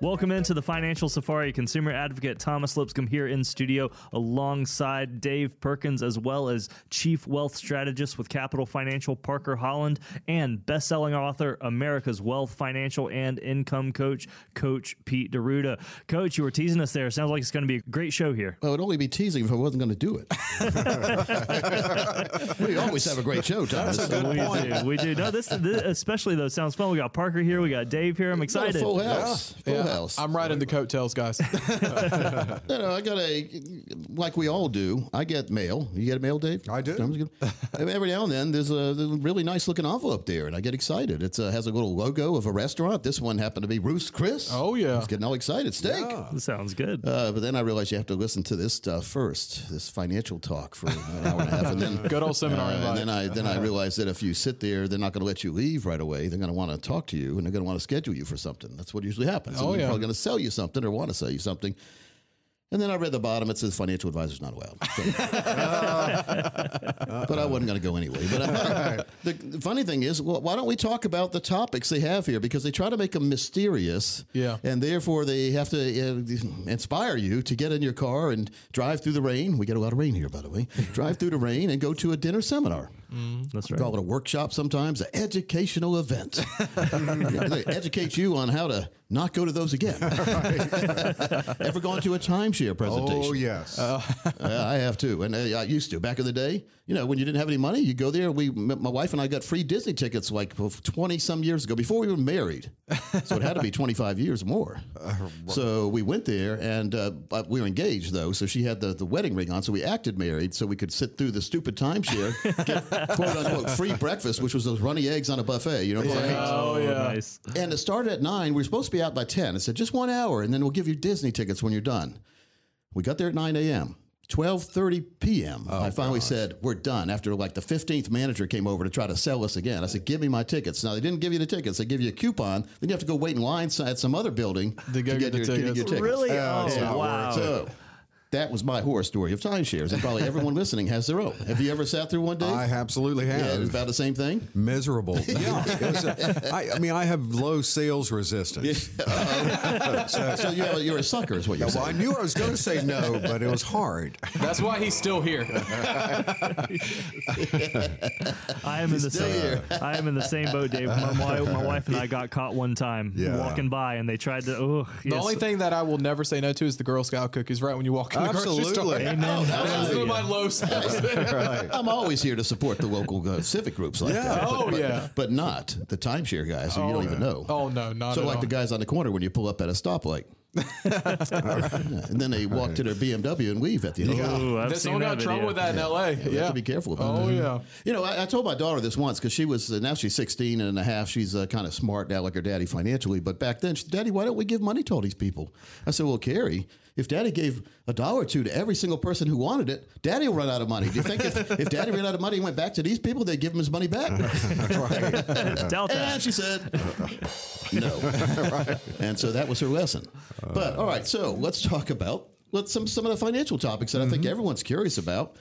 Welcome into the Financial Safari. Consumer advocate Thomas Lipscomb here in studio alongside Dave Perkins, as well as Chief Wealth Strategist with Capital Financial Parker Holland and best-selling author America's Wealth Financial and Income Coach, Coach Pete D'Arruda. Coach, you were teasing us there. Sounds like it's going to be a great show here. Well, it would only be teasing if I wasn't going to do it. we always have a great show, Thomas. we do. We do. No, this, this especially though sounds fun. We got Parker here. We got Dave here. I'm excited. Full house. Full Yeah, house. I'm riding the coattails, guys. You know, I got a like we all do. I get mail. You get mail, Dave? I do. Sounds good. Every now and then, there's a, really nice looking envelope there, and I get excited. It uh, has a little logo of a restaurant. This one happened to be Ruth's Chris. Oh, yeah. I was getting all excited. Steak. This sounds good. Uh, but then I realized you have to listen to this stuff first, this financial talk for an hour and a half, and then Good old seminar uh, and then I then I realized that if you sit there, they're not going to let you leave right away. They're going to want to talk to you, and they're going to want to schedule you for something. That's what usually happens. Oh, they're yeah. probably going to sell you something or want to sell you something. And then I read the bottom. It says financial advisor's not allowed. So- but I wasn't going to go anyway. But uh, the, the funny thing is, well, why don't we talk about the topics they have here? Because they try to make them mysterious. Yeah. And therefore, they have to uh, inspire you to get in your car and drive through the rain. We get a lot of rain here, by the way. drive through the rain and go to a dinner seminar. That's right. call it a workshop sometimes, an educational event. they educate you on how to not go to those again. Ever gone to a timeshare presentation? Oh yes. Uh, I have too, and uh, I used to back in the day. You know, when you didn't have any money, you go there. We, m- my wife and I, got free Disney tickets like twenty some years ago before we were married. So it had to be twenty five years or more. So we went there, and uh, but we were engaged though. So she had the, the wedding ring on, so we acted married, so we could sit through the stupid timeshare, get quote unquote free breakfast, which was those runny eggs on a buffet. You know what I'm saying? Oh, yeah. Oh, nice. And it started at nine. We were supposed to be out by ten. I said just one hour, and then we'll give you Disney tickets when you're done. We got there at nine a.m. Twelve thirty p.m. Oh, I finally said we're done. After like the fifteenth manager came over to try to sell us again, I said, "Give me my tickets." Now they didn't give you the tickets; they give you a coupon. Then you have to go wait in line at some other building To go get the your, to tickets. your tickets. Really? Oh, it's not wow. So that was my horror story of timeshares, and probably everyone listening has their own. Have you ever sat through one day? I absolutely have. yeah, it's about the same thing. Miserable. Yeah. It was a- I, I mean, I have low sales resistance. So you're, you're a sucker, is what you're saying. Well, I knew I was going to say no, but it was hard. That's why he's still here. I am in the same. here. I am in the same boat, Dave. My, my, my wife and I got caught one time Yeah. walking by, and they tried to. Oh, The only thing that I will never say no to is the Girl Scout cookies. Right when you walk in the grocery store. Absolutely. Amen. Those Hallelujah. are my low sales. I'm always here to support the local uh, civic groups like Yeah. that. Oh, but, yeah. But not the timeshare guys who you don't even know. Oh no, not so at like all. the guys on the corner when you pull up at a stoplight. Yeah, and then they walk to their BMW and leave at the end. of the day. Ooh, I've There's seen someone got that in trouble with that in L.A. Yeah, You have to be careful about Oh that. yeah. You know, I, I told my daughter this once because she was uh, now she's 16 and a half. She's uh, kind of smart now, like her daddy financially. But back then, she said, Daddy, why don't we give money to all these people? I said, Well, Carrie, if Daddy gave a dollar or two to every single person who wanted it, Daddy will run out of money. Do you think if, if Daddy ran out of money and went back to these people, they'd give him his money back? Doubt And she said, no. And so that was her lesson. But all right, so let's talk about let's some some of the financial topics that I think mm-hmm. everyone's curious about.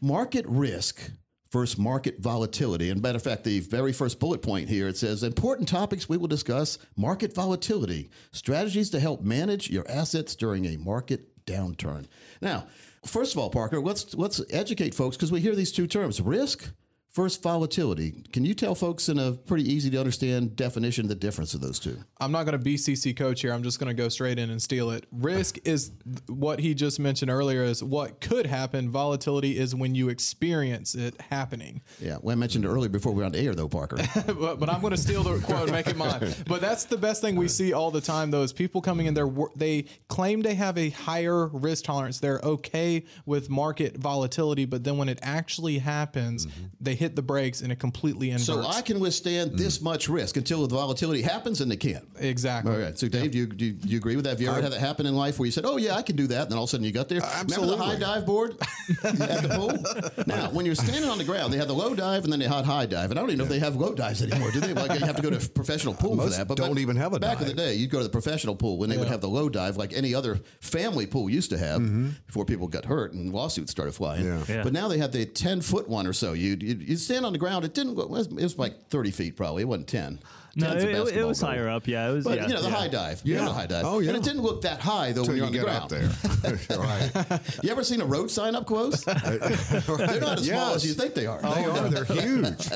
Market risk versus market volatility. And matter of fact, the very first bullet point here it says important topics we will discuss: market volatility, strategies to help manage your assets during a market downturn. Now, first of all, Parker, let's let's educate folks because we hear these two terms: risk First, volatility. Can you tell folks in a pretty easy to understand definition the difference of those two? I'm not going to BCC coach here. I'm just going to go straight in and steal it. Risk is what he just mentioned earlier is what could happen. Volatility is when you experience it happening. Yeah, well, I mentioned it earlier before we were on the air, though, Parker. but, but, I'm going to steal the quote and make it mine. But that's the best thing we see all the time. Though is people coming in there, they claim they have a higher risk tolerance. They're okay with market volatility, but then when it actually happens, mm-hmm. they hit hit the brakes and it completely inverts. So I can withstand mm. this much risk until the volatility happens, and they can't. Exactly. All right. So Dave, do, you, do, you, do you agree with that? Have you ever I, had that happen in life where you said, "Oh yeah, I can do that," and then all of a sudden you got there? Absolutely. Remember the high dive board at the pool? now, when you're standing on the ground, they have the low dive and then they had high dive, and I don't even know if they have low dives anymore. Do they? Like you have to go to a professional pool Most for that. But don't back, even have a back dive. in the day, you'd go to the professional pool when they yeah. would have the low dive, like any other family pool used to have mm-hmm. before people got hurt and lawsuits started flying. Yeah. Yeah. But now they have the ten foot one or so. You you stand on the ground. It didn't. It was, it was like thirty feet probably. It wasn't ten. No, it, it, was goal. higher up. Yeah, it was. But yeah, you know the yeah. high dive. Yeah, the high dive. Oh yeah. And it didn't look that high though when you're on the ground. there. right. You ever seen a road sign up close? They're not as yes. small as you think they are. They are. They're huge.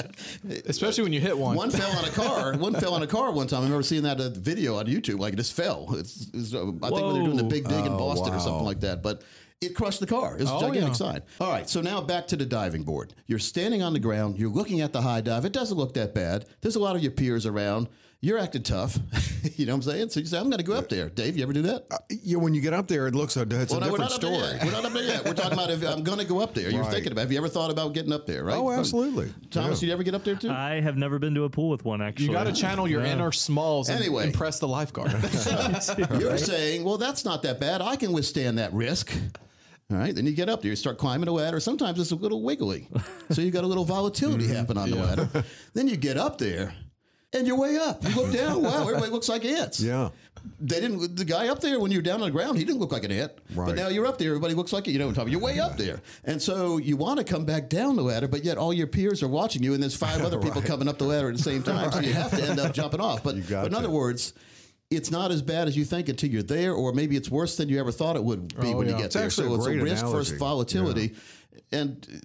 Especially when you hit one. One fell on a car. One fell on a car one time. I remember seeing that uh, video on YouTube. Like it just fell. It's, it's, uh, I think when they're doing the big dig in oh, Boston wow. or something like that. But it crushed the car. It was a oh, gigantic yeah. sign. All right, so now back to the diving board. You're standing on the ground. You're looking at the high dive. It doesn't look that bad. There's a lot of your peers around. You're acting tough. you know what I'm saying? So you say, I'm going to go up there. Dave, you ever do that? Uh, yeah, when you get up there, it looks a, it's well, a no, different story. We're not up there yet. We're talking about if I'm going to go up there. You're right. thinking about Have you ever thought about getting up there, right? Oh, absolutely. Thomas, yeah. you ever get up there too? I have never been to a pool with one, actually. You got to channel your yeah. inner smalls and anyway, impress the lifeguard. you're saying, well, that's not that bad. I can withstand that risk. All right, then you get up there, you start climbing the ladder. Sometimes it's a little wiggly, so you got a little volatility mm-hmm. happen on the ladder. Then you get up there, and you're way up. You look down. Wow, everybody looks like ants. Yeah. They didn't. The guy up there when you're down on the ground, he didn't look like an ant. Right. But now you're up there. Everybody looks like you. You know what I'm talking. You're way up there, and so you want to come back down the ladder, but yet all your peers are watching you, and there's five other people right. coming up the ladder at the same time. So you have to end up jumping off. But, but in other words it's not as bad as you think until you're there, or maybe it's worse than you ever thought it would be oh, when yeah. you get it's there. So it's a risk analogy. versus volatility. Yeah. And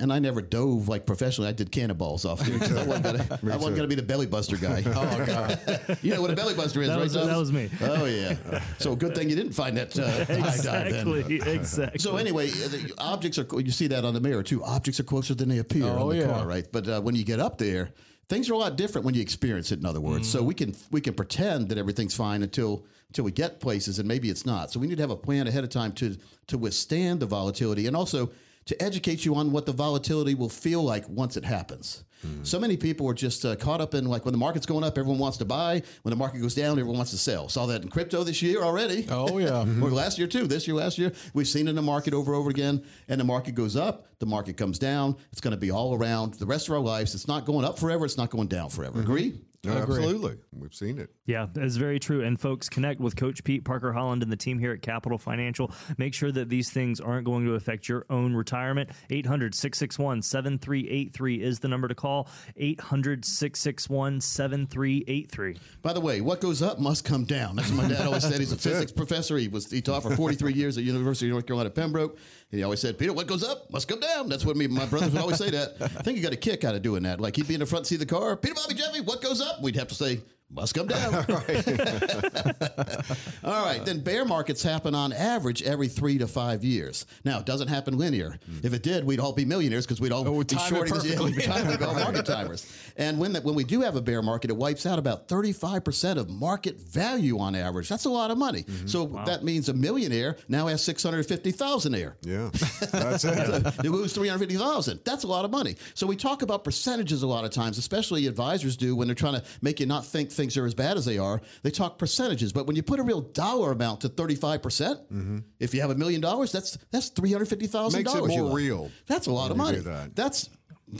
and I never dove like professionally. I did cannonballs off there because I wasn't going to be the belly buster guy. oh god, you know what a belly buster is, that right? Was, that was me. Oh yeah. So good thing you didn't find that uh, exactly. Exactly. So anyway, the objects are. You see that on the mirror too. Objects are closer than they appear oh, on the yeah. car, right? But uh, when you get up there things are a lot different when you experience it in other words. Mm. so we can we can pretend that everything's fine until until we get places and maybe it's not. So we need to have a plan ahead of time to to withstand the volatility. And also to educate you on what the volatility will feel like once it happens Mm. So many people are just uh, caught up in like when the market's going up, everyone wants to buy. When the market goes down, everyone wants to sell. Saw that in crypto this year already. Oh yeah, or last year too. This year, last year, we've seen in the market over and over again. And the market goes up, the market comes down. It's going to be all around the rest of our lives. It's not going up forever. It's not going down forever. Mm-hmm. Agree? Absolutely. We've seen it. Yeah, that's very true. And folks, connect with Coach Pete Parker Holland and the team here at Capital Financial. Make sure that these things aren't going to affect your own retirement. 800 661 7383 is the number to call. 800 661 7383. By the way, what goes up must come down. That's what my dad always said. He's a physics professor. He was he taught for 43 years at University of North Carolina, Pembroke. And he always said, Peter, what goes up must come down. That's what me my brothers would always say that. I think he got a kick out of doing that. Like he'd be in the front seat of the car, Peter, Bobby, Jeffy, what goes up? We'd have to say, must come down. All right. Then bear markets happen on average every three to five years. Now, it doesn't happen linear. Mm. If it did, we'd all be millionaires because we'd all oh, be shorting the time. We'd all market timers. And when that when we do have a bear market, it wipes out about 35% of market value on average. That's a lot of money. Mm-hmm. So wow. that means a millionaire now has 650,000 there. Yeah. That's it. they lose 350,000. That's a lot of money. So we talk about percentages a lot of times, especially advisors do when they're trying to make you not think things are as bad as they are. They talk percentages, but when you put a real dollar amount to thirty five percent, mm-hmm. if you have a million dollars, that's that's three hundred fifty thousand dollars. Makes it more real. That's a lot of money. That. That's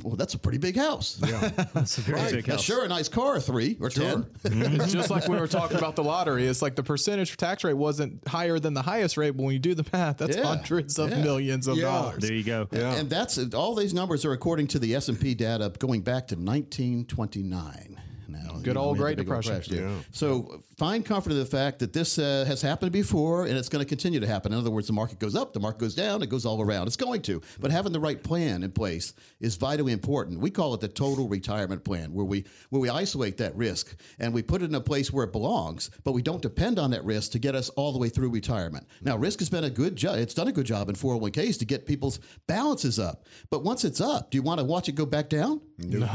well, that's a pretty big house. Yeah, that's a very right. big house. Sure, a nice car, three or sure. 10 it's just like when we were talking about the lottery. It's like the percentage tax rate wasn't higher than the highest rate, but when you do the math, that's yeah. hundreds of yeah. millions of yeah. dollars. There you go. Yeah. And that's all these numbers are according to the S and P data going back to 1929. Now. Good You old we Great the big old Depression. crash there. So find comfort in the fact that this uh, has happened before and it's going to continue to happen. In other words, the market goes up, the market goes down, it goes all around. It's going to. But having the right plan in place is vitally important. We call it the total retirement plan, where we where we isolate that risk and we put it in a place where it belongs, but we don't depend on that risk to get us all the way through retirement. Now, risk has been a good job. It's done a good job in 401ks to get people's balances up. But once it's up, do you want to watch it go back down?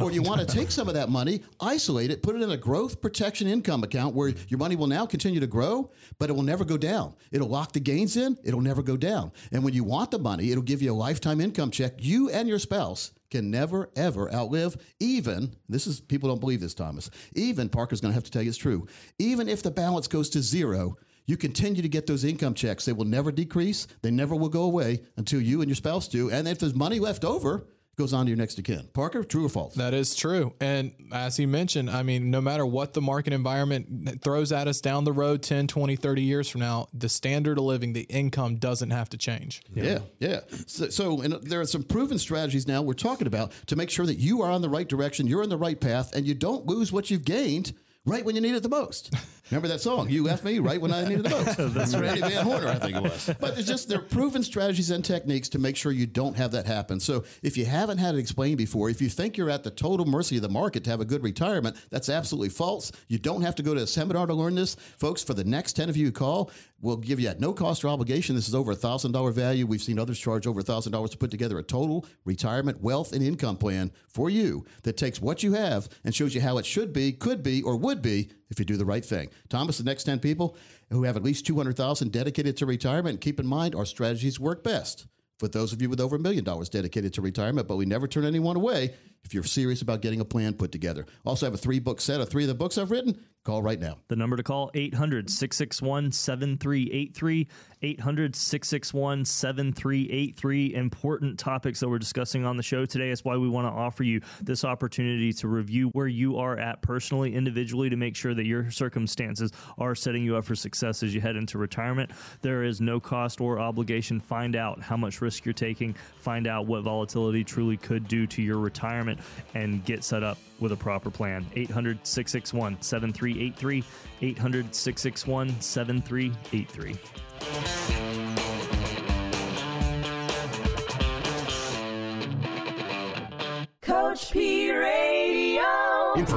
Or do you want to take some of that money, isolate it, put it in a growth protection income account where your money will now continue to grow, but it will never go down. It'll lock the gains in, it'll never go down. And when you want the money, it'll give you a lifetime income check. You and your spouse can never ever outlive even this is people don't believe this thomas even parker's going to have to tell you it's true even if the balance goes to zero you continue to get those income checks they will never decrease they never will go away until you and your spouse do and if there's money left over goes on to your next of kin parker true or false That is true. And as he mentioned, I mean, no matter what the market environment throws at us down the road 10, 20, 30 years from now, the standard of living, the income doesn't have to change. Yeah, yeah. So, so and there are some proven strategies now we're talking about to make sure that you are on the right direction, you're in the right path, and you don't lose what you've gained right when you need it the most. Remember that song? You left me right when I needed the most. That's right. Eddie Van Horner, I think it was. But there's just there are proven strategies and techniques to make sure you don't have that happen. So if you haven't had it explained before, if you think you're at the total mercy of the market to have a good retirement, that's absolutely false. You don't have to go to a seminar to learn this, folks. For the next ten of you who call, we'll give you at no cost or obligation. This is over a thousand dollar value. We've seen others charge over a thousand dollars to put together a total retirement wealth and income plan for you that takes what you have and shows you how it should be, could be, or would be if you do the right thing. Thomas, the next 10 people who have at least 200,000 dedicated to retirement, keep in mind our strategies work best for those of you with over a million dollars dedicated to retirement, but we never turn anyone away if you're serious about getting a plan put together. Also have a three book set of three of the books I've written. Call right now. The number to call 800 661 7383 800 661 7383 important topics that we're discussing on the show today is why we want to offer you this opportunity to review where you are at personally individually to make sure that your circumstances are setting you up for success as you head into retirement there is no cost or obligation find out how much risk you're taking find out what volatility truly could do to your retirement and get set up with a proper plan. 800 661 7383 800 661 7383